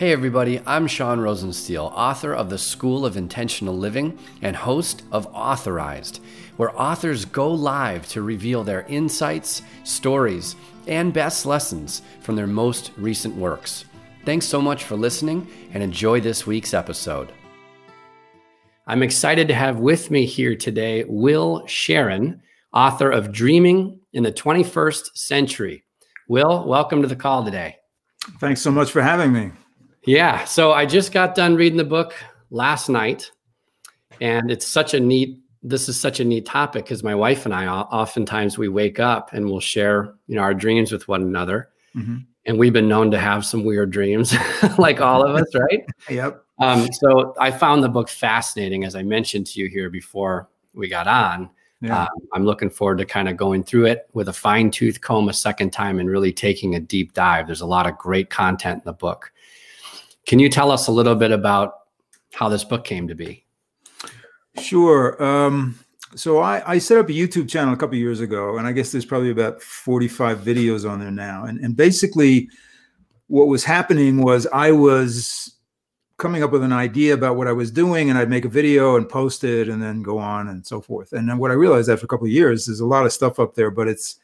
Hey, everybody, I'm Sean Rosensteel, author of The School of Intentional Living and host of Authorized, where authors go live to reveal their insights, stories, and best lessons from their most recent works. Thanks so much for listening and enjoy this week's episode. I'm excited to have with me here today Will Sharon, author of Dreaming in the 21st Century. Will, welcome to the call today. Thanks so much for having me. Yeah. So I just got done reading the book last night, and it's such a neat. This is such a neat topic because my wife and I oftentimes we wake up and we'll share, you know, our dreams with one another, mm-hmm. and we've been known to have some weird dreams, like all of us, right? yep. Um, so I found the book fascinating, as I mentioned to you here before we got on. Yeah. Um, I'm looking forward to kind of going through it with a fine tooth comb a second time and really taking a deep dive. There's a lot of great content in the book. Can you tell us a little bit about how this book came to be? Sure. Um, so I, I, set up a YouTube channel a couple years ago, and I guess there's probably about 45 videos on there now. And, and basically, what was happening was I was coming up with an idea about what I was doing, and I'd make a video and post it, and then go on and so forth. And then what I realized after a couple of years, there's a lot of stuff up there, but it's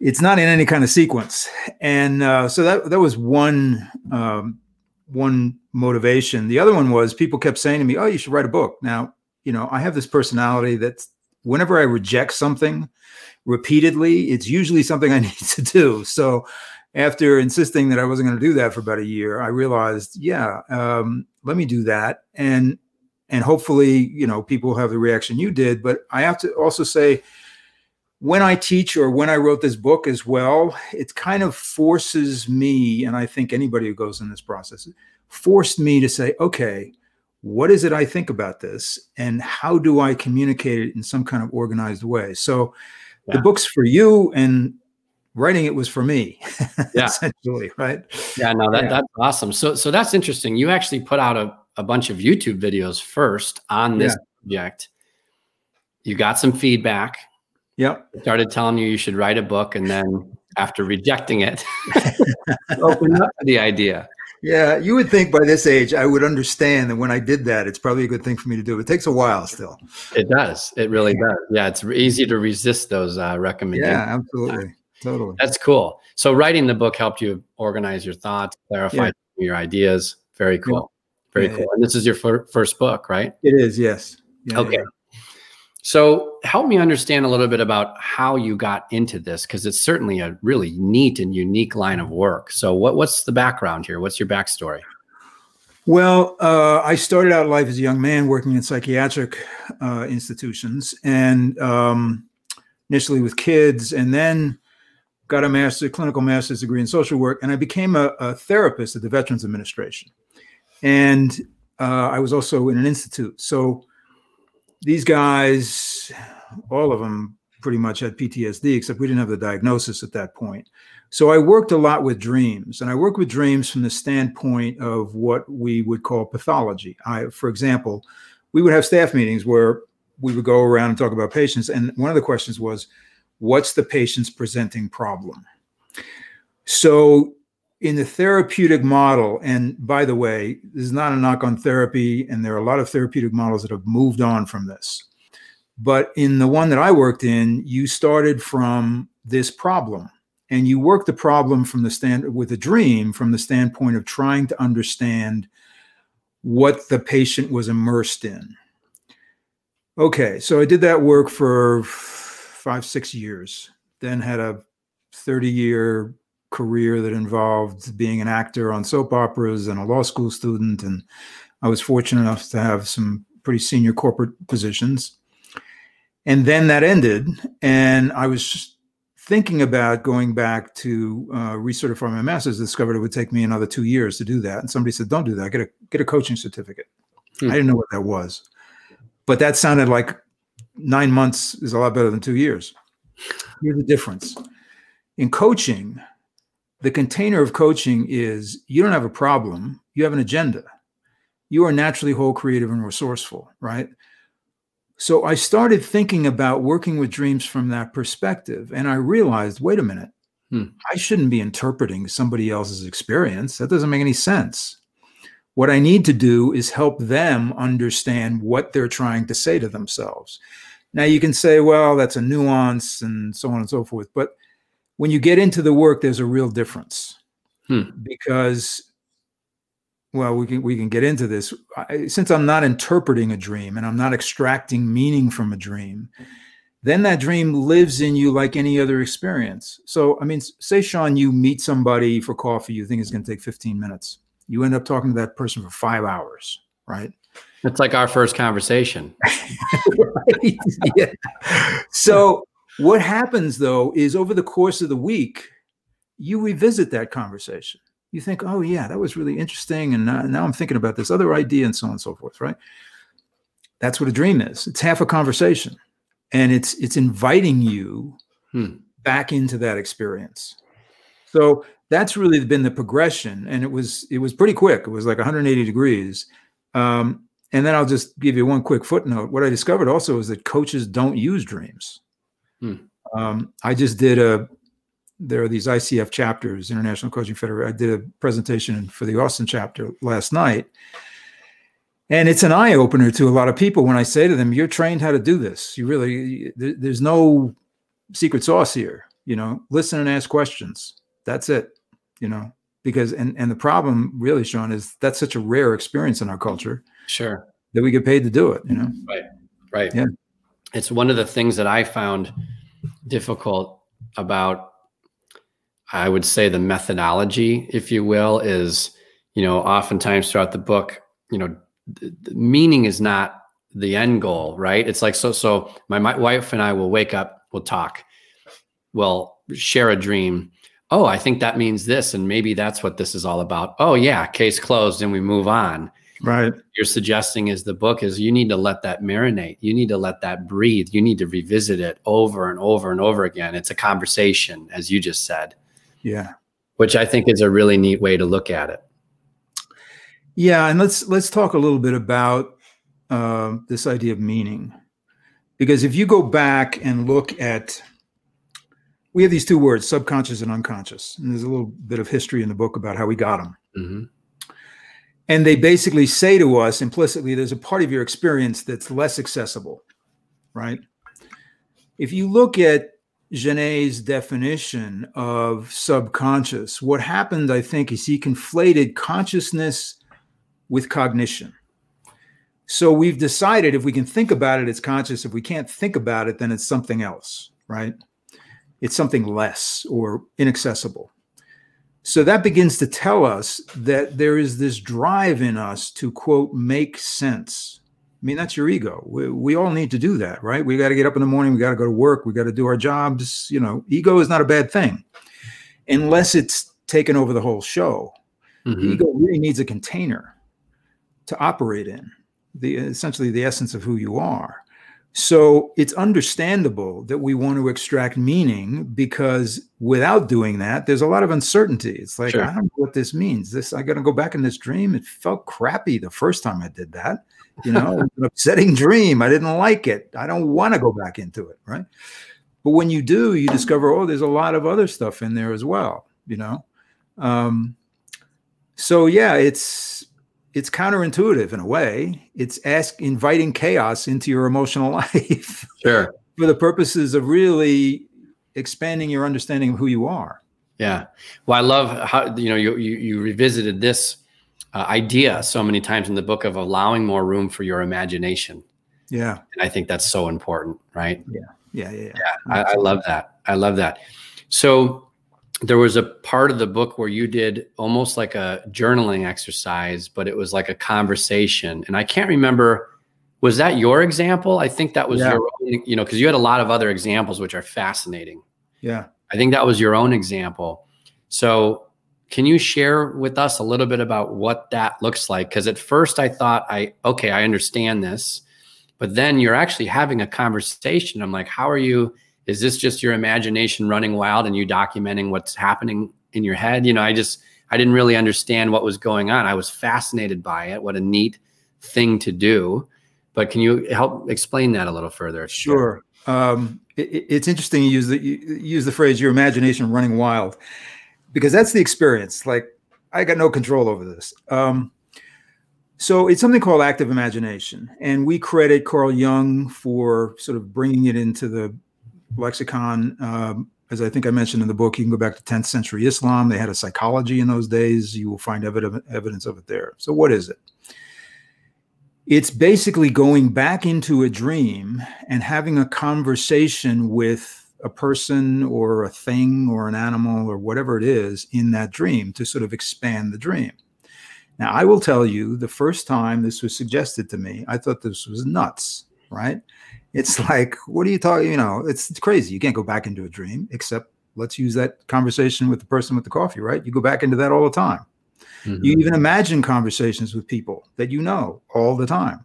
it's not in any kind of sequence. And uh, so that that was one um, one motivation. The other one was people kept saying to me, "Oh, you should write a book." Now, you know, I have this personality that whenever I reject something repeatedly, it's usually something I need to do. So, after insisting that I wasn't going to do that for about a year, I realized, yeah, um, let me do that, and and hopefully, you know, people have the reaction you did. But I have to also say, when I teach or when I wrote this book as well, it kind of forces me, and I think anybody who goes in this process, forced me to say, okay, what is it I think about this? And how do I communicate it in some kind of organized way? So yeah. the book's for you and writing it was for me. Yeah. essentially, right? Yeah, no, that, yeah. that's awesome. So so that's interesting. You actually put out a, a bunch of YouTube videos first on this yeah. subject. You got some feedback. Yep. Started telling you you should write a book and then after rejecting it, open up to the idea. Yeah, you would think by this age I would understand that when I did that, it's probably a good thing for me to do. It takes a while still. It does. It really does. Yeah, it's easy to resist those uh, recommendations. Yeah, absolutely. Totally. That's cool. So writing the book helped you organize your thoughts, clarify yeah. your ideas. Very cool. Yeah. Very yeah, cool. And this is your fir- first book, right? It is. Yes. okay. So help me understand a little bit about how you got into this because it's certainly a really neat and unique line of work. So what, what's the background here? What's your backstory? Well, uh, I started out life as a young man working in psychiatric uh, institutions and um, initially with kids and then got a master clinical master's degree in social work and I became a, a therapist at the Veterans Administration. And uh, I was also in an institute. So these guys, all of them pretty much had PTSD, except we didn't have the diagnosis at that point. So I worked a lot with dreams, and I work with dreams from the standpoint of what we would call pathology. I, for example, we would have staff meetings where we would go around and talk about patients, and one of the questions was, "What's the patient's presenting problem?" So in the therapeutic model, and by the way, this is not a knock on therapy, and there are a lot of therapeutic models that have moved on from this. But in the one that I worked in, you started from this problem and you worked the problem from the stand with a dream from the standpoint of trying to understand what the patient was immersed in. Okay, so I did that work for five, six years, then had a 30 year career that involved being an actor on soap operas and a law school student. And I was fortunate enough to have some pretty senior corporate positions. And then that ended. And I was thinking about going back to uh, recertify my master's, discovered it would take me another two years to do that. And somebody said, don't do that. Get a, get a coaching certificate. Hmm. I didn't know what that was. But that sounded like nine months is a lot better than two years. Here's the difference. In coaching, the container of coaching is you don't have a problem, you have an agenda. You are naturally whole, creative, and resourceful, right? So I started thinking about working with dreams from that perspective. And I realized wait a minute, Hmm. I shouldn't be interpreting somebody else's experience. That doesn't make any sense. What I need to do is help them understand what they're trying to say to themselves. Now, you can say, well, that's a nuance and so on and so forth. But when you get into the work, there's a real difference hmm. because well we can we can get into this I, since i'm not interpreting a dream and i'm not extracting meaning from a dream then that dream lives in you like any other experience so i mean say sean you meet somebody for coffee you think it's going to take 15 minutes you end up talking to that person for five hours right it's like our first conversation right? yeah. so what happens though is over the course of the week you revisit that conversation you think, oh, yeah, that was really interesting. And now, now I'm thinking about this other idea and so on and so forth, right? That's what a dream is. It's half a conversation and it's it's inviting you hmm. back into that experience. So that's really been the progression. And it was it was pretty quick. It was like 180 degrees. Um, and then I'll just give you one quick footnote. What I discovered also is that coaches don't use dreams. Hmm. Um, I just did a there are these ICF chapters, International Coaching Federation. I did a presentation for the Austin chapter last night. And it's an eye opener to a lot of people when I say to them, you're trained how to do this. You really, there's no secret sauce here. You know, listen and ask questions. That's it. You know, because, and, and the problem really, Sean, is that's such a rare experience in our culture. Sure. That we get paid to do it, you know? Right. Right. Yeah. It's one of the things that I found difficult about I would say the methodology, if you will, is, you know, oftentimes throughout the book, you know, meaning is not the end goal, right? It's like, so, so my, my wife and I will wake up, we'll talk, we'll share a dream. Oh, I think that means this. And maybe that's what this is all about. Oh, yeah, case closed and we move on. Right. You're suggesting is the book is you need to let that marinate. You need to let that breathe. You need to revisit it over and over and over again. It's a conversation, as you just said. Yeah. Which I think is a really neat way to look at it. Yeah, and let's let's talk a little bit about uh, this idea of meaning, because if you go back and look at, we have these two words, subconscious and unconscious, and there's a little bit of history in the book about how we got them. Mm-hmm. And they basically say to us implicitly, there's a part of your experience that's less accessible, right? If you look at Janet's definition of subconscious, what happened, I think, is he conflated consciousness with cognition. So we've decided if we can think about it, it's conscious. If we can't think about it, then it's something else, right? It's something less or inaccessible. So that begins to tell us that there is this drive in us to, quote, make sense I mean, that's your ego. We, we all need to do that, right? We got to get up in the morning. We got to go to work. We got to do our jobs. You know, ego is not a bad thing unless it's taken over the whole show. Mm-hmm. Ego really needs a container to operate in, the essentially the essence of who you are. So it's understandable that we want to extract meaning because without doing that, there's a lot of uncertainty. It's like, sure. I don't know what this means. This I gotta go back in this dream. It felt crappy the first time I did that. You know, an upsetting dream. I didn't like it. I don't want to go back into it. Right. But when you do, you discover, oh, there's a lot of other stuff in there as well, you know? Um, so yeah, it's it's counterintuitive in a way. It's ask inviting chaos into your emotional life. Sure. for the purposes of really expanding your understanding of who you are. Yeah. Well, I love how you know you you, you revisited this uh, idea so many times in the book of allowing more room for your imagination. Yeah. And I think that's so important, right? Yeah. Yeah. Yeah. Yeah. yeah I, I, love that. I love that. So there was a part of the book where you did almost like a journaling exercise, but it was like a conversation. And I can't remember, was that your example? I think that was yeah. your own, you know, because you had a lot of other examples which are fascinating. Yeah. I think that was your own example. So can you share with us a little bit about what that looks like? Because at first I thought I okay, I understand this, but then you're actually having a conversation. I'm like, how are you? Is this just your imagination running wild and you documenting what's happening in your head? You know, I just I didn't really understand what was going on. I was fascinated by it. What a neat thing to do. But can you help explain that a little further? Sure. Um, it, it's interesting you use the you use the phrase your imagination running wild because that's the experience. Like I got no control over this. Um, so it's something called active imagination, and we credit Carl Jung for sort of bringing it into the lexicon. Um, as I think I mentioned in the book, you can go back to 10th century Islam. They had a psychology in those days. You will find evidence evidence of it there. So what is it? It's basically going back into a dream and having a conversation with a person or a thing or an animal or whatever it is in that dream to sort of expand the dream. Now, I will tell you the first time this was suggested to me, I thought this was nuts, right? It's like, what are you talking? You know, it's, it's crazy. You can't go back into a dream, except let's use that conversation with the person with the coffee, right? You go back into that all the time. Mm-hmm. You even imagine conversations with people that you know all the time.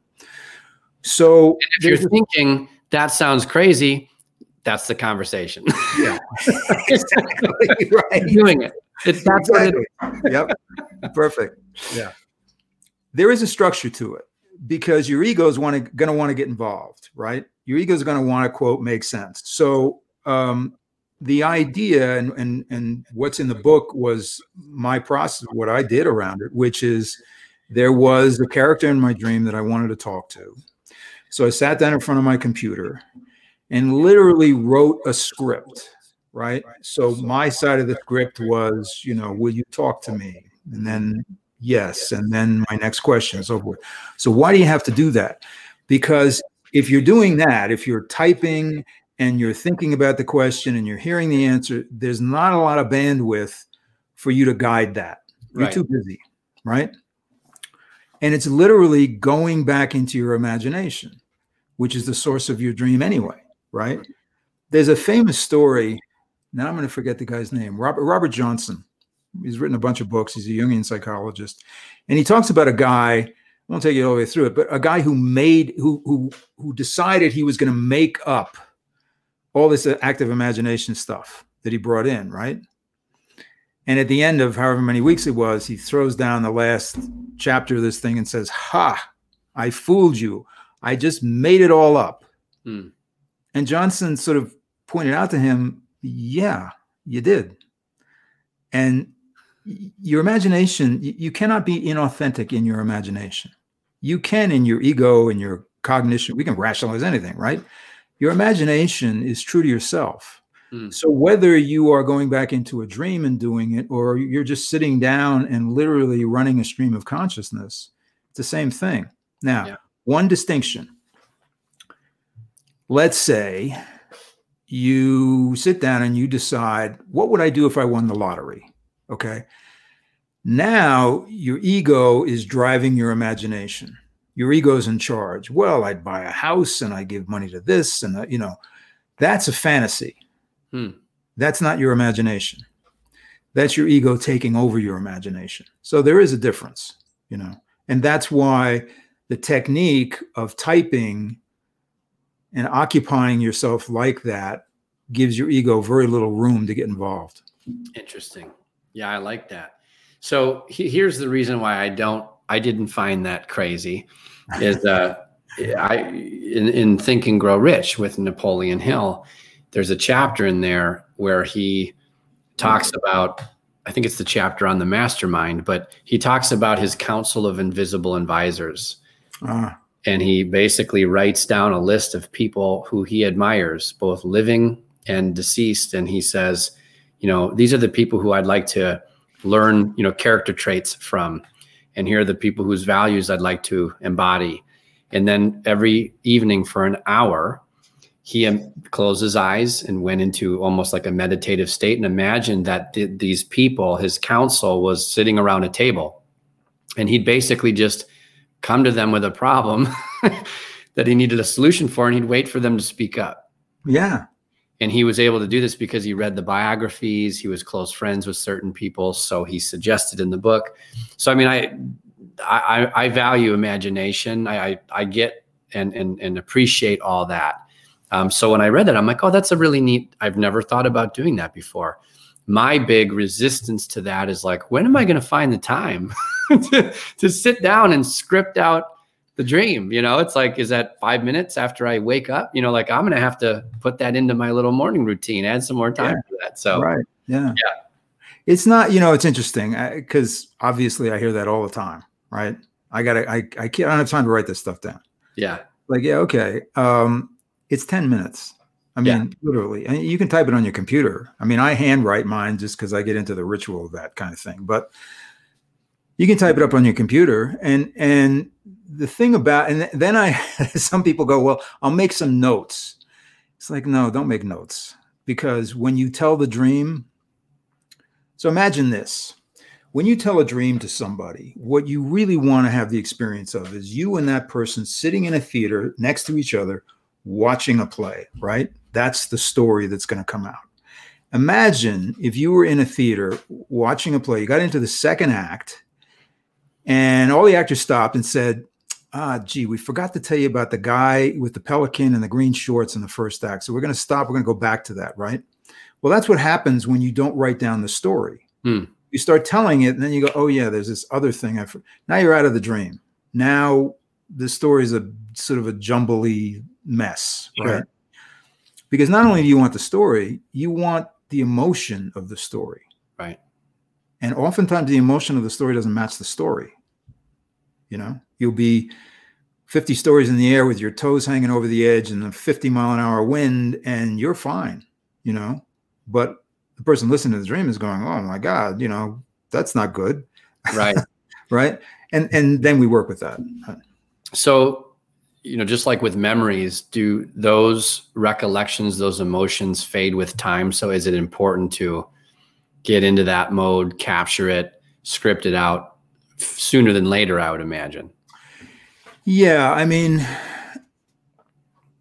So if you're thinking that sounds crazy, that's the conversation. Yeah, exactly right. Doing it. It's that's exactly. It yep. Perfect. Yeah. There is a structure to it because your ego is going to want to get involved, right? Your ego is going to want to quote make sense. So um, the idea and, and and what's in the book was my process, what I did around it, which is there was a character in my dream that I wanted to talk to. So I sat down in front of my computer and literally wrote a script, right? So my side of the script was, you know, will you talk to me? And then yes, and then my next question, and so forth. So why do you have to do that? Because if you're doing that, if you're typing and you're thinking about the question and you're hearing the answer, there's not a lot of bandwidth for you to guide that. You're right. too busy, right? And it's literally going back into your imagination, which is the source of your dream anyway, right? There's a famous story. Now I'm going to forget the guy's name. Robert Robert Johnson. He's written a bunch of books. He's a Jungian psychologist, and he talks about a guy. I won't take you all the way through it, but a guy who made who who who decided he was going to make up all this active imagination stuff that he brought in, right? And at the end of however many weeks it was, he throws down the last chapter of this thing and says, Ha, I fooled you. I just made it all up. Hmm. And Johnson sort of pointed out to him, Yeah, you did. And your imagination, you cannot be inauthentic in your imagination. You can in your ego and your cognition. We can rationalize anything, right? your imagination is true to yourself. Mm. So whether you are going back into a dream and doing it, or you're just sitting down and literally running a stream of consciousness, it's the same thing. Now, yeah. one distinction. Let's say you sit down and you decide, what would I do if I won the lottery? Okay. Now your ego is driving your imagination your ego's in charge. Well, I'd buy a house and I give money to this, and uh, you know, that's a fantasy. Hmm. That's not your imagination. That's your ego taking over your imagination. So there is a difference, you know, and that's why the technique of typing and occupying yourself like that gives your ego very little room to get involved. Interesting. Yeah, I like that. So he, here's the reason why I don't I didn't find that crazy is uh, I in, in Think and Grow Rich with Napoleon Hill, there's a chapter in there where he talks about I think it's the chapter on the mastermind, but he talks about his council of invisible advisors. Uh. And he basically writes down a list of people who he admires, both living and deceased. And he says, you know, these are the people who I'd like to learn, you know, character traits from and here are the people whose values I'd like to embody. And then every evening for an hour, he closed his eyes and went into almost like a meditative state and imagined that th- these people, his council, was sitting around a table. And he'd basically just come to them with a problem that he needed a solution for, and he'd wait for them to speak up. Yeah and he was able to do this because he read the biographies he was close friends with certain people so he suggested in the book. So i mean i i, I value imagination. I, I, I get and, and and appreciate all that. Um, so when i read that i'm like oh that's a really neat i've never thought about doing that before. My big resistance to that is like when am i going to find the time to, to sit down and script out the dream. You know, it's like, is that five minutes after I wake up? You know, like I'm gonna have to put that into my little morning routine, add some more time Yeah. for that. So right. Yeah. Yeah. It's not, you know, it's interesting because obviously I hear that all the time, right? I gotta, I, I can't, I don't have time to write this stuff down. yeah, Like, yeah, okay. Um, it's 10 minutes. I mean, Yeah. literally, and you can type it on your computer. I mean, I handwrite mine just because I get into the ritual of that kind of thing. But you can type it up on your computer, and and the thing about and then I some people go, well, I'll make some notes. It's like, no, don't make notes because when you tell the dream, so imagine this. When you tell a dream to somebody, what you really want to have the experience of is you and that person sitting in a theater next to each other watching a play, right? That's the story that's going to come out. Imagine if you were in a theater watching a play, you got into the second act, and all the actors stopped and said, Ah, gee, we forgot to tell you about the guy with the pelican and the green shorts in the first act. So we're going to stop. We're going to go back to that, right? Well, that's what happens when you don't write down the story. Hmm. You start telling it, and then you go, "Oh yeah, there's this other thing." I for-. now you're out of the dream. Now the story is a sort of a jumbly mess, Sure. right? Because not only do you want the story, you want the emotion of the story, right. and oftentimes the emotion of the story doesn't match the story. You know, you'll be 50 stories in the air with your toes hanging over the edge and a 50 mile an hour wind, and you're fine, you know. But the person listening to the dream is going, "Oh my God, you know, that's not good." Right. right? And and then we work with that. So, you know, just like with memories, do those recollections, those emotions fade with time? So, is it important to get into that mode, capture it, script it out sooner than later? I would imagine. Yeah, I mean,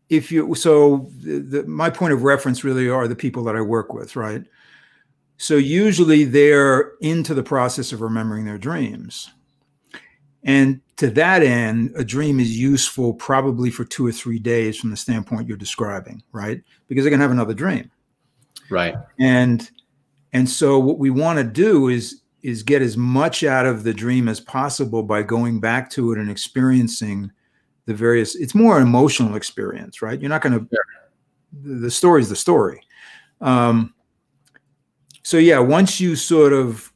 if you so the, the, my point of reference really are the people that I work with, right? So usually they're into the process of remembering their dreams. And to that end, a dream is useful probably for two or three days from the standpoint you're describing, right? Because they're gonna have another dream. Right. and and so what we want to do is is get as much out of the dream as possible by going back to it and experiencing the various it's more an emotional experience right? You're not going to the, the story is the story. Um so yeah once you sort of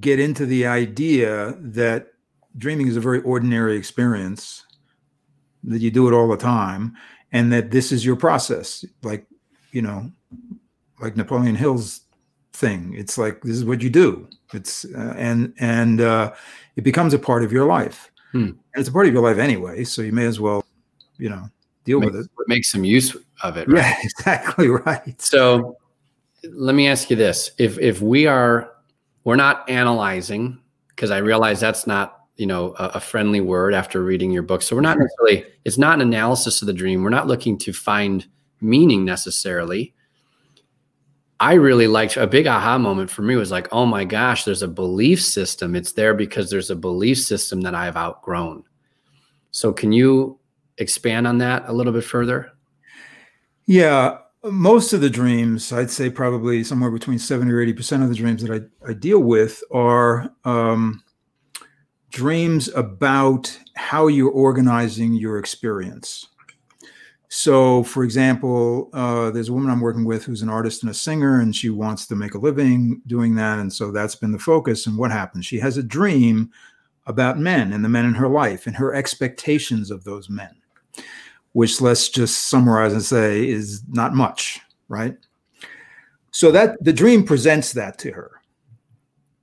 get into the idea that dreaming is a very ordinary experience that you do it all the time and that this is your process like you know like Napoleon Hill's thing. It's like this is what you do. It's uh, and and uh, it becomes a part of your life, Hmm. and it's a part of your life anyway. So you may as well, you know, deal Make, with it. make some use of it. Right? Yeah, exactly right. So, let me ask you this: if if we are we're not analyzing, because I realize that's not you know a, a friendly word after reading your book. So we're not necessarily it's not an analysis of the dream. We're not looking to find meaning necessarily. I really liked a big aha moment for me was like, oh my gosh, there's a belief system. It's there because there's a belief system that I've outgrown. So can you expand on that a little bit further? Yeah, most of the dreams, I'd say probably somewhere between seventy or eighty percent of the dreams that I, I deal with are um, dreams about how you're organizing your experience. So, for example, uh, there's a woman I'm working with who's an artist and a singer, and she wants to make a living doing that. And so that's been the focus. And what happens? She has a dream about men and the men in her life and her expectations of those men, which let's just summarize and say is not much, right? So that the dream presents that to her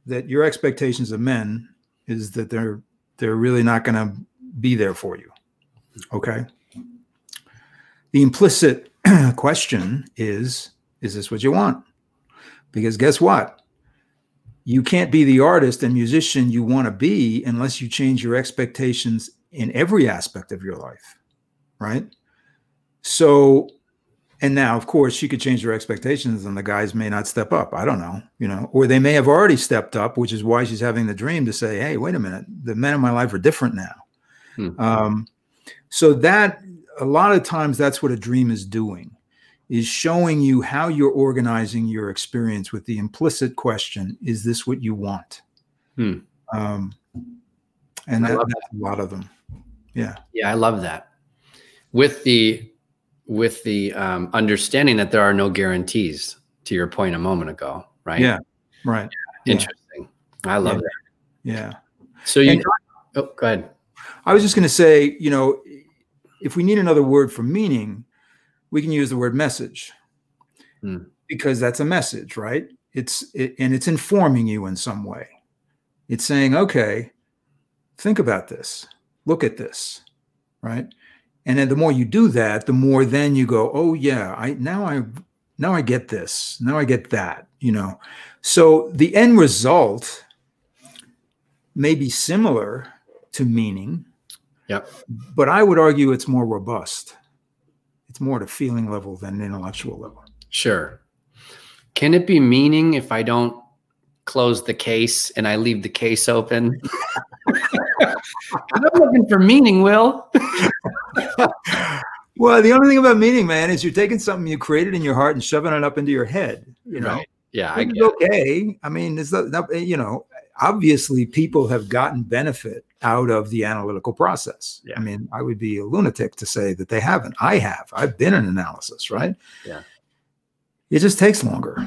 that your expectations of men is that they're they're really not going to be there for you. Okay? The implicit question is is this what you want? Because guess what? You can't be the artist and musician you want to be unless you change your expectations in every aspect of your life, right? So, and now, of course, she could change her expectations and the guys may not step up. I don't know, you know, or they may have already stepped up, which is why she's having the dream to say, hey, wait a minute, the men in my life are different now. Hmm. Um, so, that a lot of times that's what a dream is doing is showing you how you're organizing your experience with the implicit question is this what you want Hmm. um, and I that, love that's a lot of them. Yeah. Yeah, I love that. With the with the um, understanding that there are no guarantees. To your point a moment ago, right? Yeah. Right. Yeah. Interesting. I love Yeah. that. Yeah. So you. And- oh, go ahead. I was just going to say, you know, if we need another word for meaning, we can use the word message Hmm. because that's a message, right? It's it, and it's informing you in some way. It's saying, okay, think about this, look at this, right? And then the more you do that, the more then you go, oh yeah, I now I now I get this, now I get that, you know. So the end result may be similar to meaning, Yep. but I would argue it's more robust. It's more at a feeling level than an intellectual level. Sure. Can it be meaning if I don't close the case and I leave the case open? I'm looking for meaning, Will. Well, the only thing about meaning, man, is you're taking something you created in your heart and shoving it up into your head. You know, Right. Yeah, I is it. okay. I mean, it's not- you know, obviously people have gotten benefit out of the analytical process. Yeah. I mean, I would be a lunatic to say that they haven't. I have. I've been in analysis, right? Yeah. It just takes longer.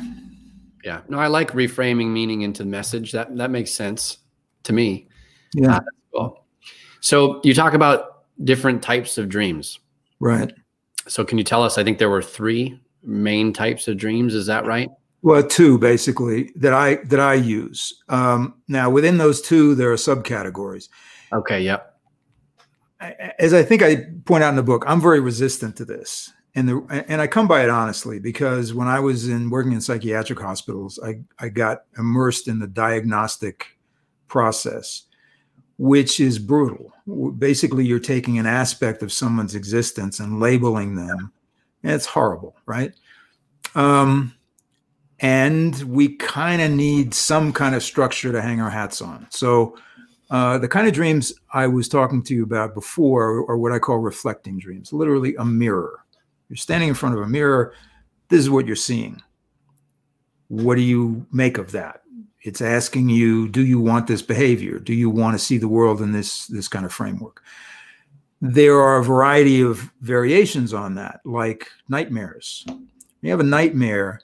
Yeah. No, I like reframing meaning into message. That that makes sense to me. Yeah. Cool. So you talk about different types of dreams. Right. So can you tell us? I think there were three main types of dreams. Is that right? Well, two basically that I that I use. Um, now, within those two, there are subcategories. Okay. Yep. as I think I point out in the book, I'm very resistant to this, and the and I come by it honestly because when I was in working in psychiatric hospitals, I I got immersed in the diagnostic process, which is brutal. Basically, you're taking an aspect of someone's existence and labeling them, and it's horrible, right? Um, and we kind of need some kind of structure to hang our hats on. So. Uh, the kind of dreams I was talking to you about before are what I call reflecting dreams, literally a mirror. You're standing in front of a mirror. This is what you're seeing. What do you make of that? It's asking you, do you want this behavior? Do you want to see the world in this, this kind of framework? There are a variety of variations on that, like nightmares. When you have a nightmare,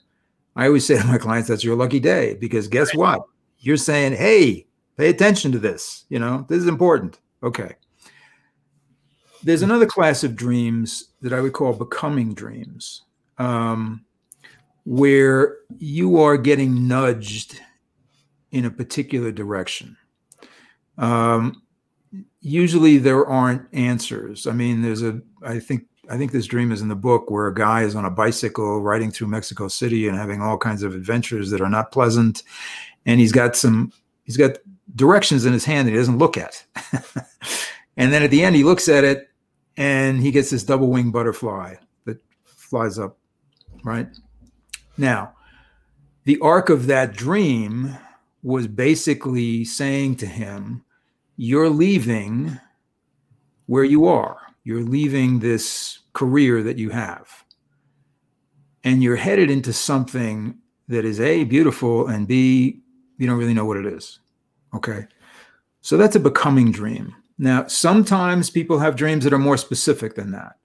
I always say to my clients, that's your lucky day, because guess what? You're saying, hey, pay attention to this you know? This is important. Okay. There's another class of dreams that i would call becoming dreams um, where you are getting nudged in a particular direction. Um, usually there aren't answers. I mean there's a i think i think this dream is in the book where a guy is on a bicycle riding through mexico city and having all kinds of adventures that are not pleasant. And he's got some he's got directions in his hand that he doesn't look at. and then at the end, he looks at it and he gets this double winged butterfly that flies up, right? Now, the arc of that dream was basically saying to him, You're leaving where you are, you're leaving this career that you have, and you're headed into something that is A, beautiful, and B, you don't really know what it is. Okay. So that's a becoming dream. Now, sometimes people have dreams that are more specific than that.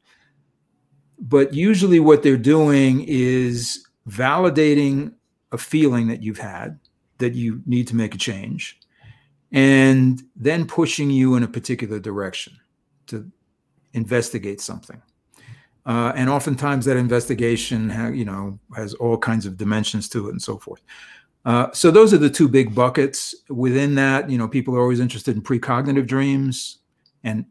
But usually, what they're doing is validating a feeling that you've had that you need to make a change and then pushing you in a particular direction to investigate something. Uh, and oftentimes that investigation, ha- you know, has all kinds of dimensions to it and so forth. Uh, so those are the two big buckets. Within that, you know, people are always interested in precognitive dreams, and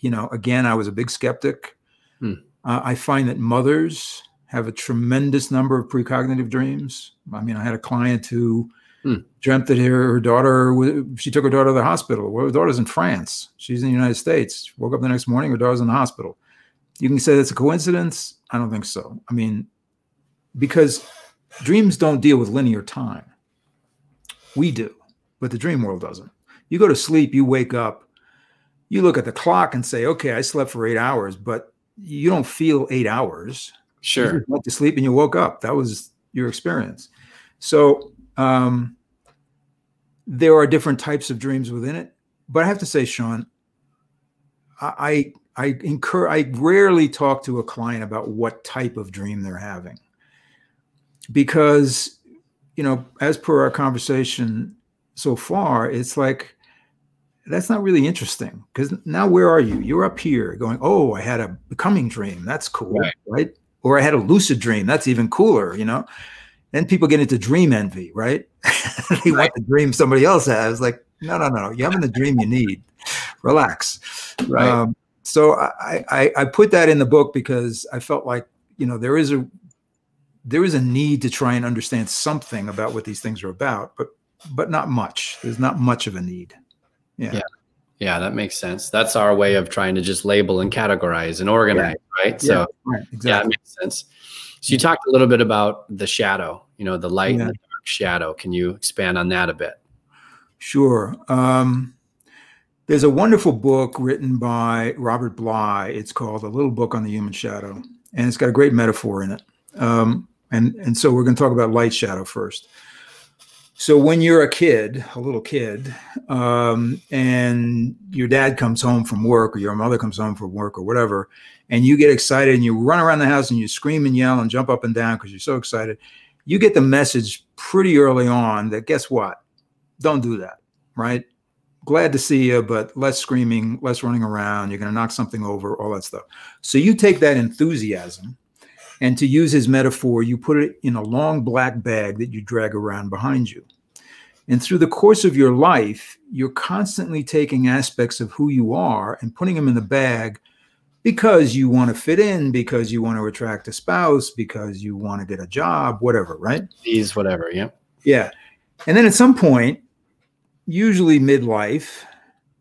you know, again, I was a big skeptic. Hmm. Uh, I find that mothers have a tremendous number of precognitive dreams. I mean, I had a client who Hmm. dreamt that her, her daughter, she took her daughter to the hospital. Well, her daughter's in France. She's in the United States. Woke up the next morning, her daughter's in the hospital. You can say that's a coincidence. I don't think so. I mean, because dreams don't deal with linear time. We do, but the dream world doesn't. You go to sleep, you wake up, you look at the clock and say, okay, I slept for eight hours, but you don't feel eight hours. Sure. just went to sleep and you woke up. That was your experience. So um, there are different types of dreams within it. but I have to say, Sean, I I incur I rarely talk to a client about what type of dream they're having because you know, as per our conversation so far, it's like that's not really interesting because now where are you? You're up here going, oh, I had a becoming dream. That's cool, right? right? Or I had a lucid dream. That's even cooler, you know. Then people get into dream envy, right? they right. want the dream somebody else has. Like, no, no, no. You're having the dream you need. Relax. Right. Um, so I, I I put that in the book because I felt like you know there is a there is a need to try and understand something about what these things are about, but but not much. There's not much of a need. Yeah. Yeah. Yeah, that makes sense. That's our way of trying to just label and categorize and organize, yeah. right? So, yeah, right, exactly. yeah, it makes sense. So, you talked a little bit about the shadow, you know, the light and the dark shadow. Can you expand on that a bit? Sure. Um, there's a wonderful book written by Robert Bly. It's called A Little Book on the Human Shadow, and it's got a great metaphor in it. Um, and and so we're going to talk about light shadow first. So when you're a kid, a little kid, um, and your dad comes home from work or your mother comes home from work or whatever, and you get excited and you run around the house and you scream and yell and jump up and down because you're so excited, you get the message pretty early on that guess what? Don't do that, right? Glad to see you, but less screaming, less running around. You're going to knock something over, all that stuff. So you take that enthusiasm and to use his metaphor, you put it in a long black bag that you drag around behind you. And through the course of your life, you're constantly taking aspects of who you are and putting them in the bag because you want to fit in, because you want to attract a spouse, because you want to get a job, whatever, right? These, whatever, yeah. Yeah. And then at some point, usually midlife,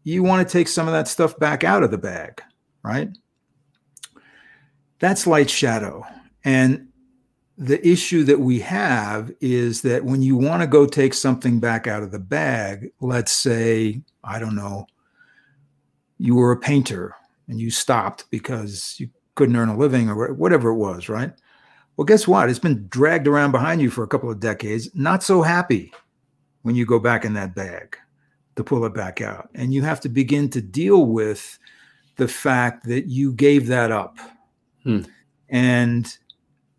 you want to take some of that stuff back out of the bag, right? That's light shadow. And the issue that we have is that when you want to go take something back out of the bag, let's say, I don't know, you were a painter and you stopped because you couldn't earn a living or whatever it was, right? Well, guess what? It's been dragged around behind you for a couple of decades. Not so happy when you go back in that bag to pull it back out. And you have to begin to deal with the fact that you gave that up. Hmm. And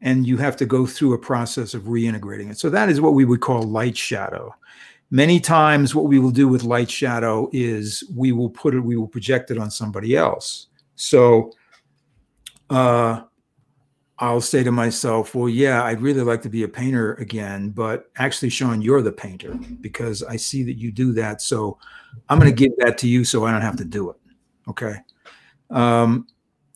and you have to go through a process of reintegrating it. So that is what we would call light shadow. Many times, what we will do with light shadow is we will put it, we will project it on somebody else. So uh, I'll say to myself, well, yeah, I'd really like to be a painter again, but actually, Sean, you're the painter because I see that you do that. So I'm going to give that to you so I don't have to do it. Okay. Um,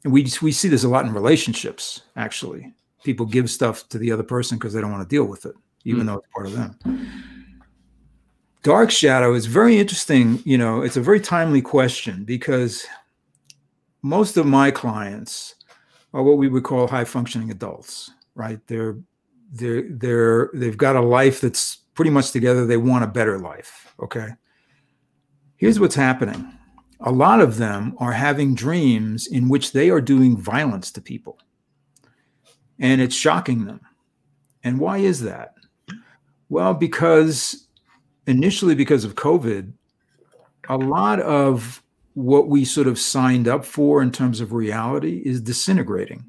we, we see this a lot in relationships, actually people give stuff to the other person because they don't want to deal with it, even mm. though it's part of them. Dark shadow is very interesting. You know, it's a very timely question because most of my clients are what we would call high functioning adults, right? They're they're they're they've got a life that's pretty much together. They want a better life. Okay. Here's what's happening. A lot of them are having dreams in which they are doing violence to people and it's shocking them. And why is that? Well, because initially, because of COVID, a lot of what we sort of signed up for in terms of reality is disintegrating,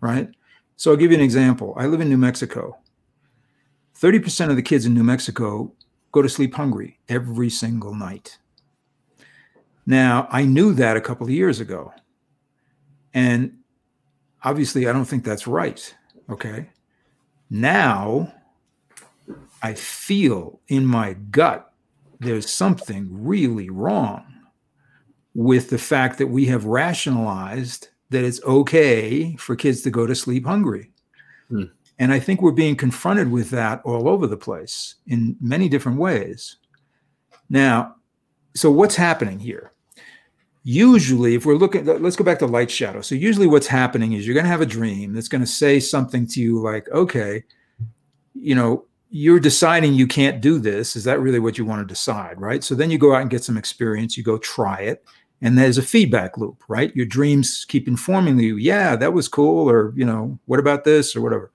right? So I'll give you an example. I live in New Mexico. 30% of the kids in New Mexico go to sleep hungry every single night. Now, I knew that a couple of years ago. And obviously, I don't think that's right. Okay. Now I feel in my gut there's something really wrong with the fact that we have rationalized that it's okay for kids to go to sleep hungry. Hmm. And I think we're being confronted with that all over the place in many different ways. Now, so what's happening here? Usually if we're looking let's go back to light shadow. So usually what's happening is you're going to have a dream that's going to say something to you like okay you know you're deciding you can't do this. Is that really what you want to decide? Right? So then you go out and get some experience you go try it and there's a feedback loop right? Your dreams keep informing you yeah that was cool or you know what about this? or whatever.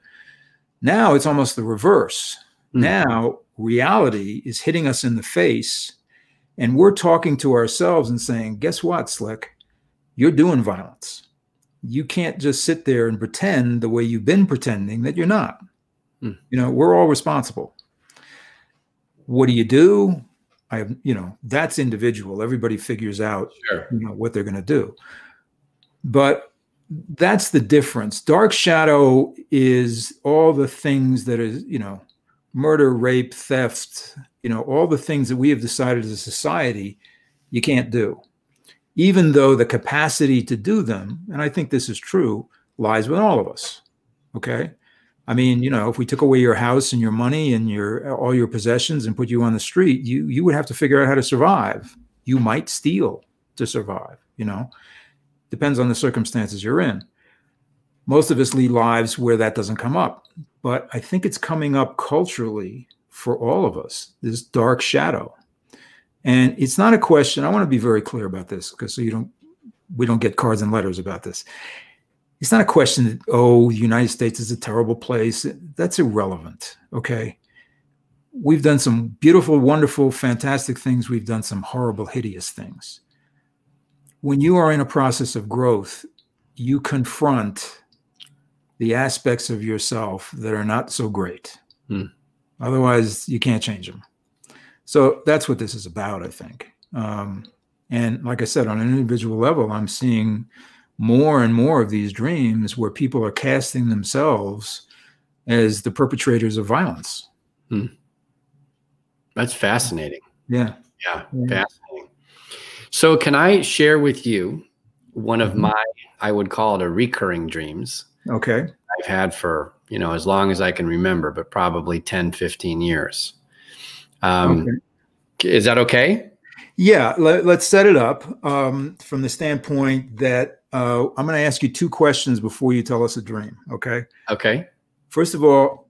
Now it's almost the reverse. Mm. now reality is hitting us in the face And we're talking to ourselves and saying, guess what, Slick? You're doing violence. You can't just sit there and pretend the way you've been pretending that you're not. Hmm. You know, we're all responsible. What do you do? I have, you know, that's individual. Everybody figures out, sure. you know, what they're going to do. But that's the difference. Dark shadow is all the things that is, you know, murder, rape, theft, you know, all the things that we have decided as a society you can't do. Even though the capacity to do them, and I think this is true, lies with all of us. Okay. I mean, you know, if we took away your house and your money and your all your possessions and put you on the street, you you would have to figure out how to survive. You might steal to survive, you know. Depends on the circumstances you're in. Most of us lead lives where that doesn't come up, but I think it's coming up culturally for all of us. This dark shadow. And it's not a question, I want to be very clear about this because so you don't we don't get cards and letters about this it's not a question that oh the united states is a terrible place that's irrelevant okay we've done some beautiful wonderful fantastic things we've done some horrible hideous things when you are in a process of growth you confront the aspects of yourself that are not so great hmm. otherwise you can't change them so that's what this is about i think um, and like i said on an individual level i'm seeing more and more of these dreams where people are casting themselves as the perpetrators of violence. Hmm. That's fascinating. Yeah. yeah. Yeah. Fascinating. So, can I share with you one of mm-hmm. my, I would call it a recurring dreams? Okay. I've had for, you know, as long as I can remember, but probably 10, 15 years. Um, okay. Is that okay? Yeah. Let, us set it up um, from the standpoint that uh, I'm going to ask you two questions before you tell us a dream. Okay. Okay. First of all,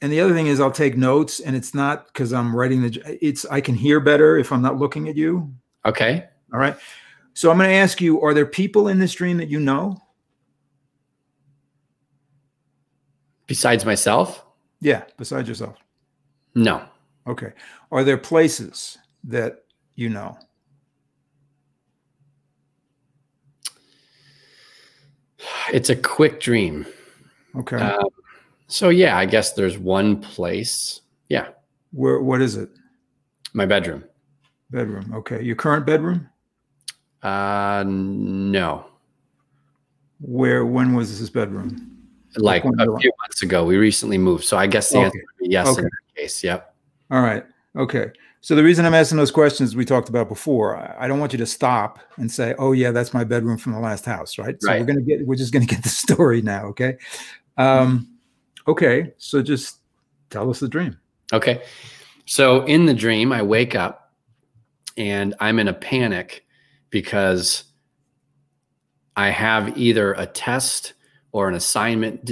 and the other thing is I'll take notes, and it's not because I'm writing the. It's I can hear better if I'm not looking at you. Okay. All right. So I'm going to ask you: Are there people in this dream that you know? Besides myself? Yeah, besides yourself. No. Okay. Are there places that you know? It's a quick dream. Okay. Um, so yeah, I guess there's one place. Yeah. Where? What is it? My bedroom. Bedroom. Okay. Your current bedroom? Uh, no. Where? When was this bedroom? Like a few months ago. We recently moved, so I guess the okay. answer would be yes okay. in that case. Yep. All right. Okay. So the reason I'm asking those questions we talked about before, I don't want you to stop and say, "Oh yeah, that's my bedroom from the last house," right? So right. we're gonna get, we're just gonna get the story now, okay? Um, okay, so just tell us the dream. Okay, so in the dream, I wake up and I'm in a panic because I have either a test or an assignment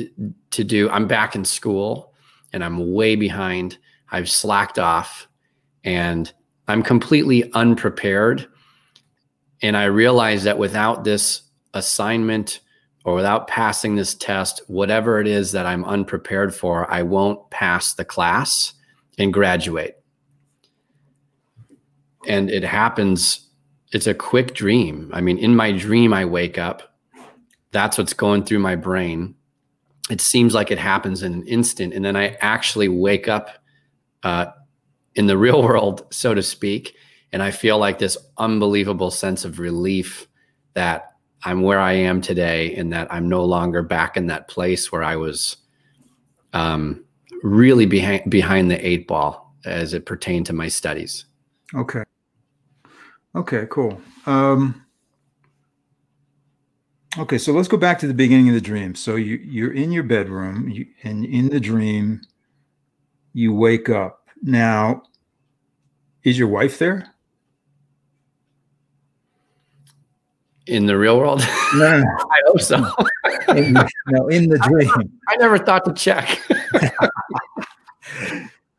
to do. I'm back in school and I'm way behind. I've slacked off and I'm completely unprepared. And I realize that without this assignment or without passing this test, whatever it is that I'm unprepared for, I won't pass the class and graduate. And it happens, it's a quick dream. I mean, in my dream, I wake up. That's what's going through my brain. It seems like it happens in an instant. And then I actually wake up uh, in the real world, so to speak. And I feel like this unbelievable sense of relief that I'm where I am today and that I'm no longer back in that place where I was um, really behind, behind the eight ball as it pertained to my studies. Okay. Okay, cool. Um, okay, so let's go back to the beginning of the dream. So you, you're in your bedroom, you, and in the dream, you wake up now, is your wife there? In the real world? No, no, no. I hope so. in, no, in the dream. I never thought to check.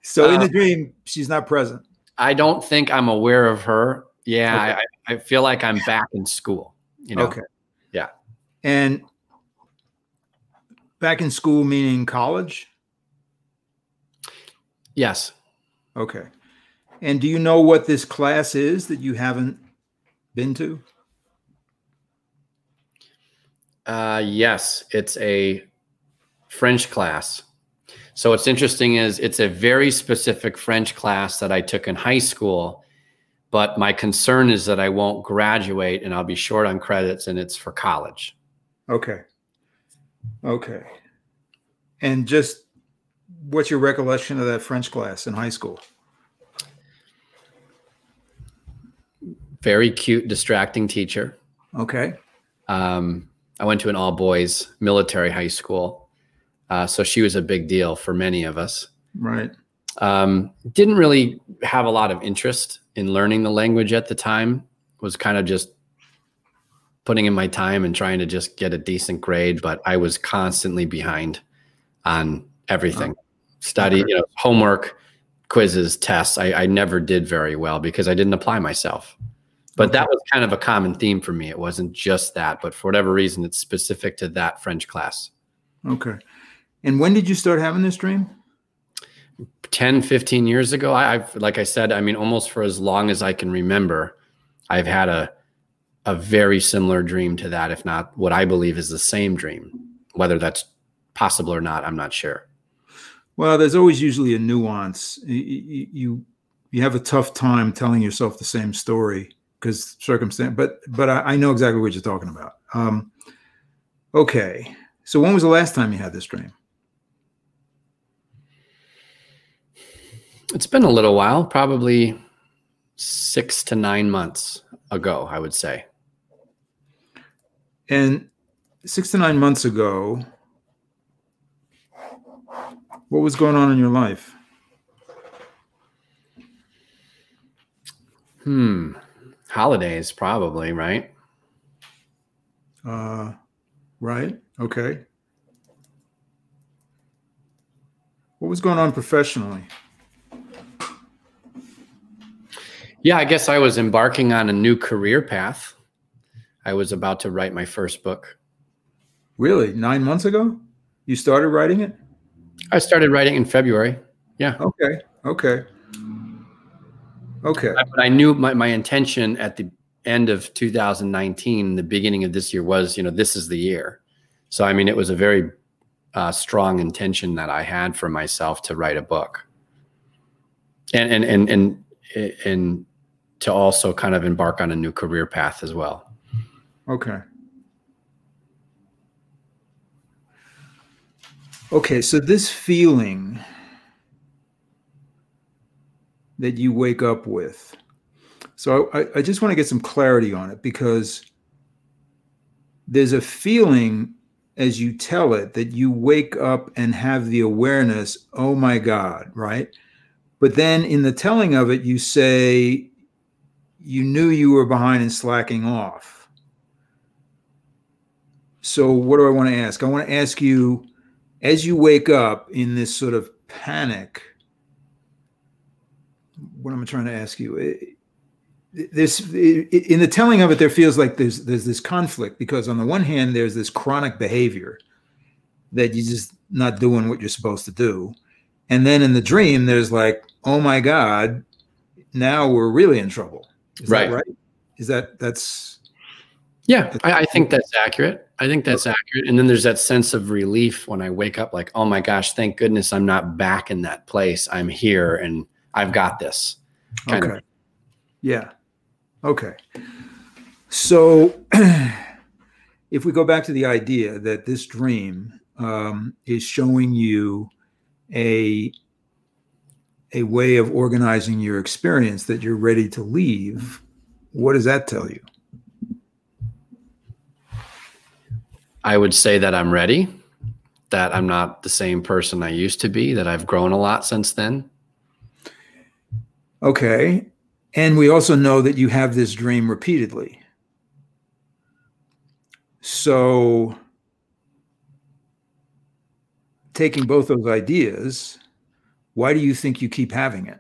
so in the uh, dream, she's not present. I don't think I'm aware of her. Yeah, okay. I, I feel like I'm back in school. You know? Okay. And back in school meaning college? Yes. Okay. And do you know what this class is that you haven't been to? Uh, yes, it's a French class. So what's interesting is it's a very specific French class that I took in high school, but my concern is that I won't graduate and I'll be short on credits and it's for college. Okay. Okay. And just what's your recollection of that French class in high school? Very cute, distracting teacher. Okay. Um, I went to an all boys military high school. Uh, so she was a big deal for many of us. Right. Um, didn't really have a lot of interest in learning the language at the time, was kind of just putting in my time and trying to just get a decent grade, but I was constantly behind on everything. Oh, Study, Okay. you know, homework, quizzes, tests. I, I never did very well because I didn't apply myself. But that was kind of a common theme for me. It wasn't just that, but for whatever reason, it's specific to that French class. Okay. And when did you start having this dream? 10, 15 years ago, I, I've, like I said, I mean, almost for as long as I can remember, I've had a, a very similar dream to that, if not what I believe is the same dream. Whether that's possible or not, I'm not sure. Well, there's always usually a nuance. Y- y- You you have a tough time telling yourself the same story because circumstance. But but I, I know exactly what you're talking about. Um, okay. So when was the last time you had this dream? It's been a little while, probably six to nine months ago, I would say. And six to nine months ago, what was going on in your life? Hmm. Holidays, probably, right? Uh, right. Okay. What was going on professionally? Yeah, I guess I was embarking on a new career path. I was about to write my first book. Really, nine months ago, you started writing it. I started writing in February. Yeah. Okay. Okay. Okay. But I knew my, my intention at the end of 2019, the beginning of this year was, you know, this is the year. So, I mean, it was a very uh, strong intention that I had for myself to write a book. And, and, and, and, and to also kind of embark on a new career path as well. Okay. Okay, so this feeling that you wake up with. So I, I just want to get some clarity on it because there's a feeling as you tell it that you wake up and have the awareness, oh my God, right? But then in the telling of it, you say you knew you were behind and slacking off. So, what do I want to ask? I want to ask you as you wake up in this sort of panic, what am I trying to ask you? It- This eh, in the telling of it, there feels like there's there's this conflict because on the one hand, there's this chronic behavior that you're just not doing what you're supposed to do, and then in the dream, there's like, oh my god, now we're really in trouble. Is Right. that right? Is that that's Yeah, I, I think that's accurate. I think that's accurate. And then there's that sense of relief when I wake up, like, oh my gosh, thank goodness I'm not back in that place. I'm here and I've got this. Kind okay? of. Yeah. Okay. So, if we go back to the idea that this dream um, is showing you a a way of organizing your experience that you're ready to leave, what does that tell you? I would say that I'm ready, that I'm not the same person I used to be, that I've grown a lot since then. Okay. And we also know that you have this dream repeatedly. So, taking both those ideas, why do you think you keep having it?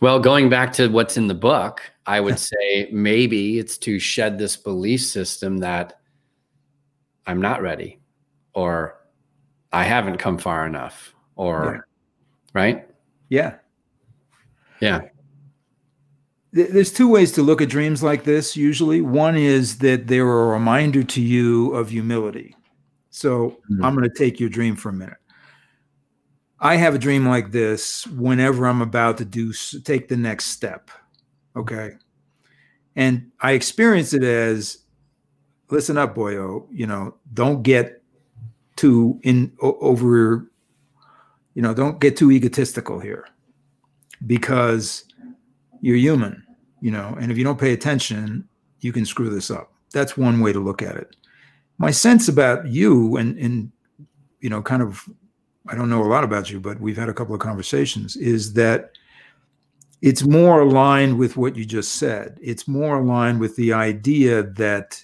Well, going back to what's in the book, I would say maybe it's to shed this belief system that I'm not ready or I haven't come far enough or, right? Yeah. Yeah. There's two ways to look at dreams like this usually. One is that they're a reminder to you of humility. So mm-hmm. I'm going to take your dream for a minute. I have a dream like this whenever I'm about to do take the next step. Okay. And I experience it as listen up, boyo, you know, don't get too in over, you know, don't get too egotistical here because you're human, you know, and if you don't pay attention, you can screw this up. That's one way to look at it. My sense about you and, and you know, kind of, I don't know a lot about you, but we've had a couple of conversations, is that it's more aligned with what you just said. It's more aligned with the idea that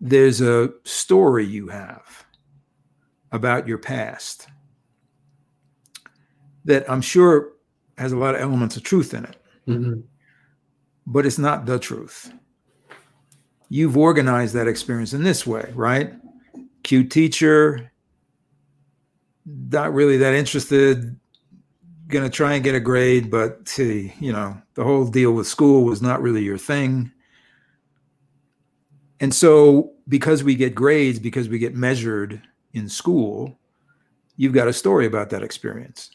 there's a story you have about your past that I'm sure has a lot of elements of truth in it, mm-hmm. but it's not the truth. You've organized that experience in this way, right? Cute teacher, not really that interested, gonna try and get a grade, but see, you know, the whole deal with school was not really your thing. And so, because we get grades, because we get measured in school, you've got a story about that experience.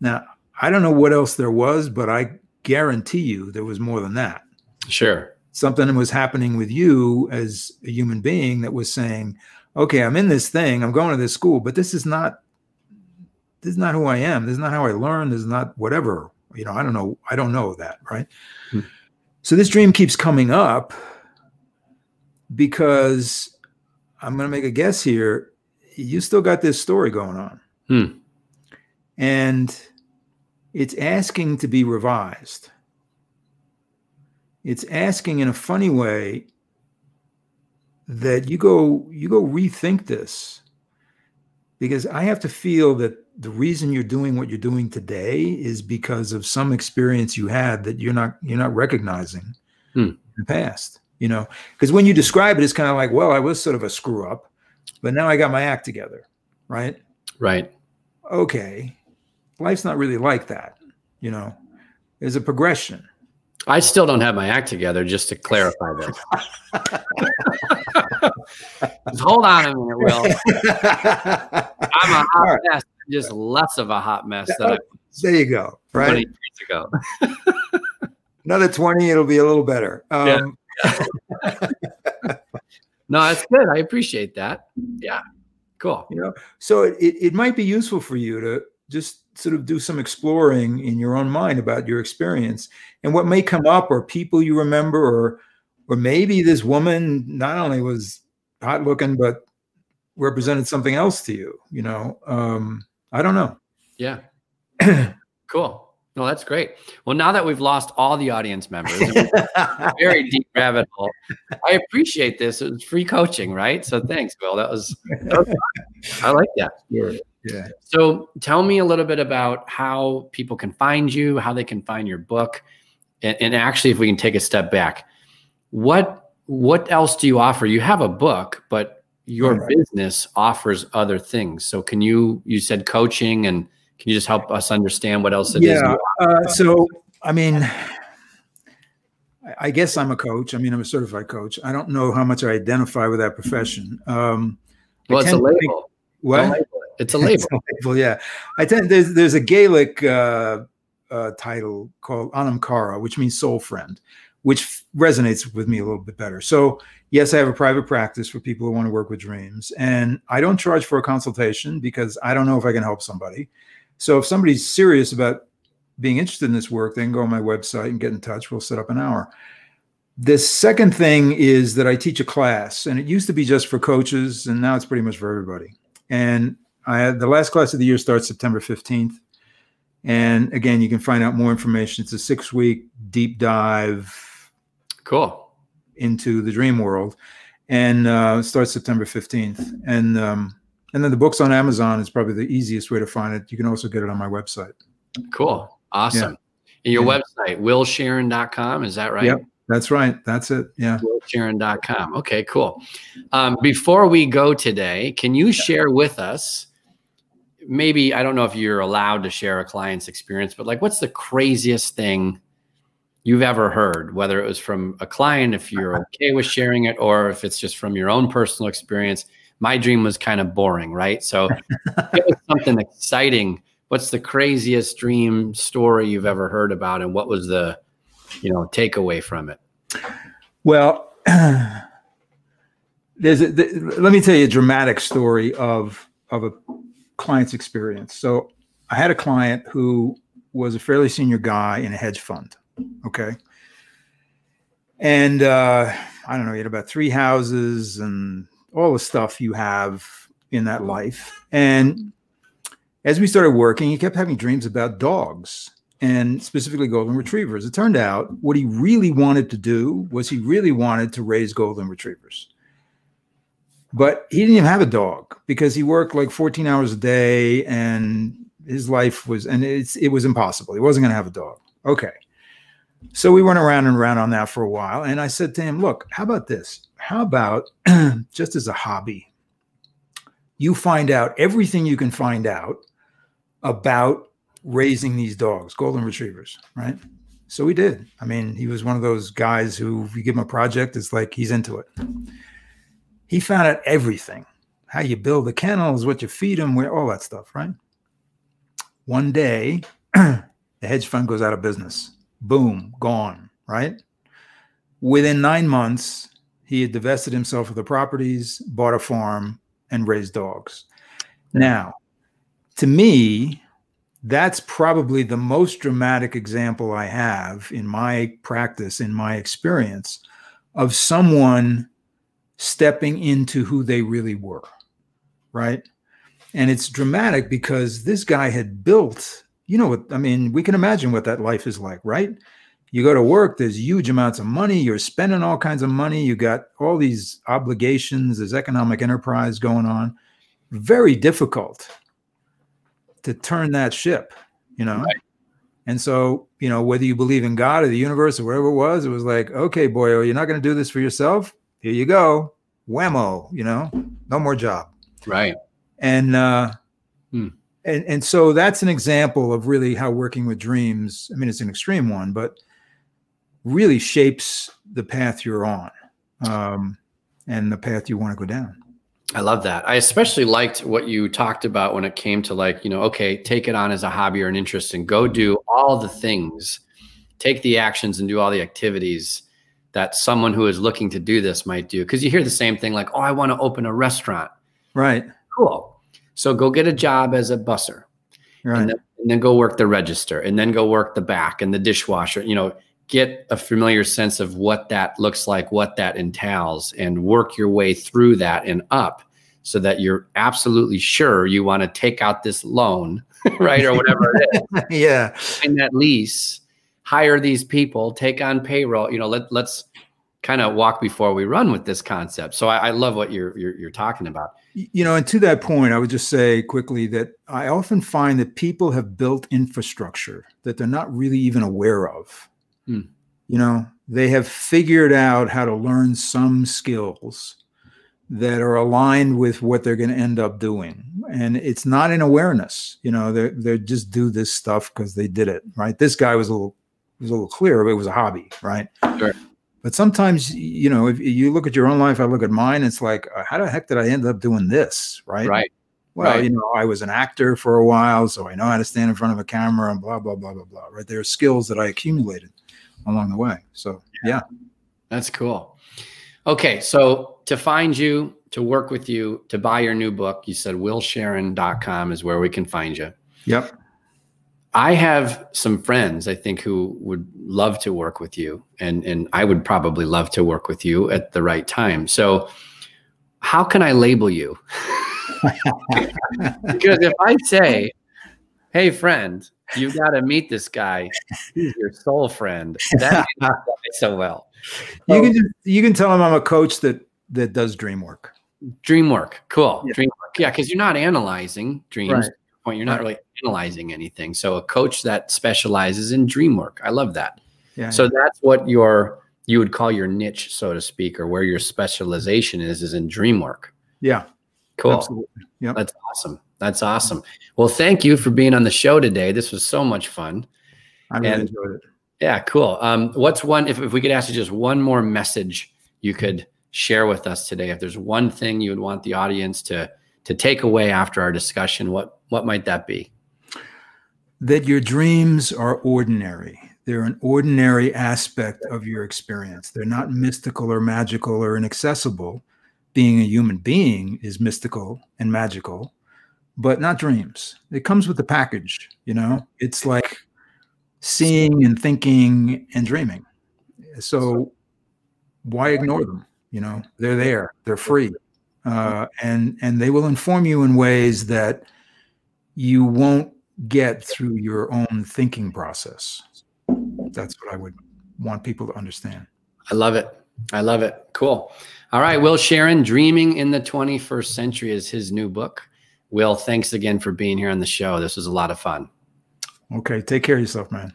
Now, I don't know what else there was, but I guarantee you there was more than that. Sure. Something was happening with you as a human being that was saying, okay, I'm in this thing, I'm going to this school, but this is not this is not who I am. This is not how I learn. This is not whatever. You know, I don't know. I don't know that, right? Hmm. So this dream keeps coming up because I'm going to make a guess here. You still got this story going on. Hmm. And it's asking to be revised. It's asking in a funny way that you go you go rethink this because I have to feel that the reason you're doing what you're doing today is because of some experience you had that you're not you're not recognizing hmm. in the past you know? Because when you describe it it's kind of like well i was sort of a screw up but now i got my act together right? Right. Okay. Life's not really like that you know? There's a progression. I still don't have my act together just to clarify this. Hold on a minute will. I'm a hot right. mess just less of a hot mess than there you go right ago another 20 it'll be a little better um, yeah no, that's good. I appreciate that. Yeah. Cool. You know, so it, it might be useful for you to just sort of do some exploring in your own mind about your experience and what may come up or people you remember or or maybe this woman not only was hot looking but represented something else to you you know um i don't know yeah cool no, that's great. Well, now that we've lost all the audience members, very deep rabbit hole. I appreciate this. It was free coaching, right? So thanks, Will. That was, that was I like that. Yeah. Yeah. So tell me a little bit about how people can find you, how they can find your book, and, and actually, if we can take a step back, what what else do you offer? You have a book, but your right. business offers other things. So can you? You said coaching and can you just help us understand what else it yeah, is? yeah, uh, so, I mean, I guess I'm a coach. I mean, I'm a certified coach. I don't know how much I identify with that profession. Um, well, it's a label. Think, what? It's a label. it's a label. Yeah, I tend there's there's a Gaelic uh, uh, title called Anam Cara, which means soul friend, which resonates with me a little bit better. So yes, I have a private practice for people who want to work with dreams, and I don't charge for a consultation because I don't know if I can help somebody. So if somebody's serious about being interested in this work, they can go on my website and get in touch. We'll set up an hour. The second thing is that I teach a class, and it used to be just for coaches, and now it's pretty much for everybody. And I had the last class of the year starts September 15th. And again, you can find out more information. It's a six week deep dive. Cool. Into the dream world. And uh, starts September 15th. And um, and then the book's on Amazon is probably the easiest way to find it. You can also get it on my website. Cool. Awesome. Yeah. your yeah. website, willsharon.com, is that right? Yep. That's right. That's it. Yeah. willsharon.com. Okay, cool. Um, before we go today, can you share with us maybe I don't know if you're allowed to share a client's experience, but like, what's the craziest thing you've ever heard? Whether it was from a client, if you're okay with sharing it, or if it's just from your own personal experience. My dream was kind of boring, right? So, it was something exciting. What's the craziest dream story you've ever heard about, and what was the, you know, takeaway from it? Well, there's a, let me tell you a dramatic story of of a client's experience. So I had a client who was a fairly senior guy in a hedge fund. Okay. And uh, I don't know, he had about three houses and all the stuff you have in that life. And as we started working, he kept having dreams about dogs and specifically golden retrievers. It turned out what he really wanted to do was he really wanted to raise golden retrievers. But he didn't even have a dog because he worked like 14 hours a day and his life was and it's it was impossible. He wasn't going to have a dog. Okay. So we went around and around on that for a while and I said to him, "Look, how about this? How about just as a hobby, you find out everything you can find out about raising these dogs, golden retrievers, right? So we did. I mean, he was one of those guys who, if you give him a project, it's like he's into it. He found out everything how you build the kennels, what you feed them, where all that stuff, right? One day, the hedge fund goes out of business. Boom, gone, right? Within nine months, he had divested himself of the properties, bought a farm, and raised dogs. Now, to me, that's probably the most dramatic example I have in my practice, in my experience, of someone stepping into who they really were. Right. And it's dramatic because this guy had built, you know what? I mean, we can imagine what that life is like, right? You go to work, there's huge amounts of money, you're spending all kinds of money, you got all these obligations, there's economic enterprise going on. Very difficult to turn that ship, you know? Right. And so, you know, whether you believe in God or the universe or whatever it was, it was like, okay, boy, are you're not going to do this for yourself. Here you go. Whammo, you know, no more job. Right. And, uh, hmm. And, and so that's an example of really how working with dreams, I mean, it's an extreme one, but really shapes the path you're on um, and the path you want to go down. I love that. I especially liked what you talked about when it came to like, you know, okay, take it on as a hobby or an interest and go do all the things, take the actions and do all the activities that someone who is looking to do this might do. Cause you hear the same thing like, oh, I want to open a restaurant. Right. Cool. So go get a job as a busser. Right. And then, and then go work the register and then go work the back and the dishwasher. You know, get a familiar sense of what that looks like, what that entails, and work your way through that and up so that you're absolutely sure you want to take out this loan, right? Or whatever it is. yeah. And that lease, hire these people, take on payroll. You know, let, let's kind of walk before we run with this concept. So I, I love what you're, you're, you're talking about. You know, and to that point, I would just say quickly that I often find that people have built infrastructure that they're not really even aware of Hmm. You know, they have figured out how to learn some skills that are aligned with what they're going to end up doing. And it's not an awareness, you know, they they just do this stuff because they did it, right? This guy was a little was a little clear, but it was a hobby, right? Sure. But sometimes, you know, if you look at your own life, I look at mine, it's like, uh, how the heck did I end up doing this, right? Right. Well, right. you know, I was an actor for a while, so I know how to stand in front of a camera and blah, blah, blah, blah, blah, right? There are skills that I accumulated along the way. So yeah. yeah. That's cool. Okay. So to find you, to work with you, to buy your new book, you said willsharon.com is where we can find you. Yep. I have some friends I think who would love to work with you and and I would probably love to work with you at the right time. So how can I label you? because if I say, "Hey friend, you got to meet this guy. He's your soul friend. That so well. So, you can just, you can tell him I'm a coach that that does dream work. Dream work, cool. Yeah. Dream work, yeah, because you're not analyzing dreams. Right. Point, you're not really analyzing anything. So a coach that specializes in dream work, I love that. Yeah. So that's what your you would call your niche, so to speak, or where your specialization is, is in dream work. Yeah. Cool. Yeah. That's awesome. That's awesome. Well, thank you for being on the show today. This was so much fun. I really And- enjoyed it. Yeah, cool. Um, what's one, if, if we could ask you just one more message you could share with us today, if there's one thing you would want the audience to, to take away after our discussion, what, what might that be? That your dreams are ordinary. They're an ordinary aspect of your experience. They're not mystical or magical or inaccessible. Being a human being is mystical and magical, but not dreams. It comes with the package, you know? It's like seeing and thinking and dreaming. So why ignore them? You know, they're there, they're free. Uh, and and they will inform you in ways that you won't get through your own thinking process. That's what I would want people to understand. I love it. I love it. Cool. All right. Will Sharon, Dreaming in the 21st Century is his new book. Will, thanks again for being here on the show. This was a lot of fun. Okay, take care of yourself, man.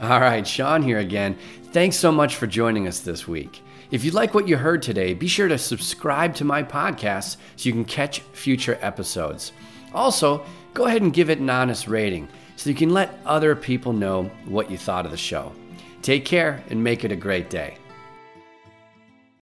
All right, Sean here again. Thanks so much for joining us this week. If you like what you heard today, be sure to subscribe to my podcast so you can catch future episodes. Also, go ahead and give it an honest rating so you can let other people know what you thought of the show. Take care and make it a great day.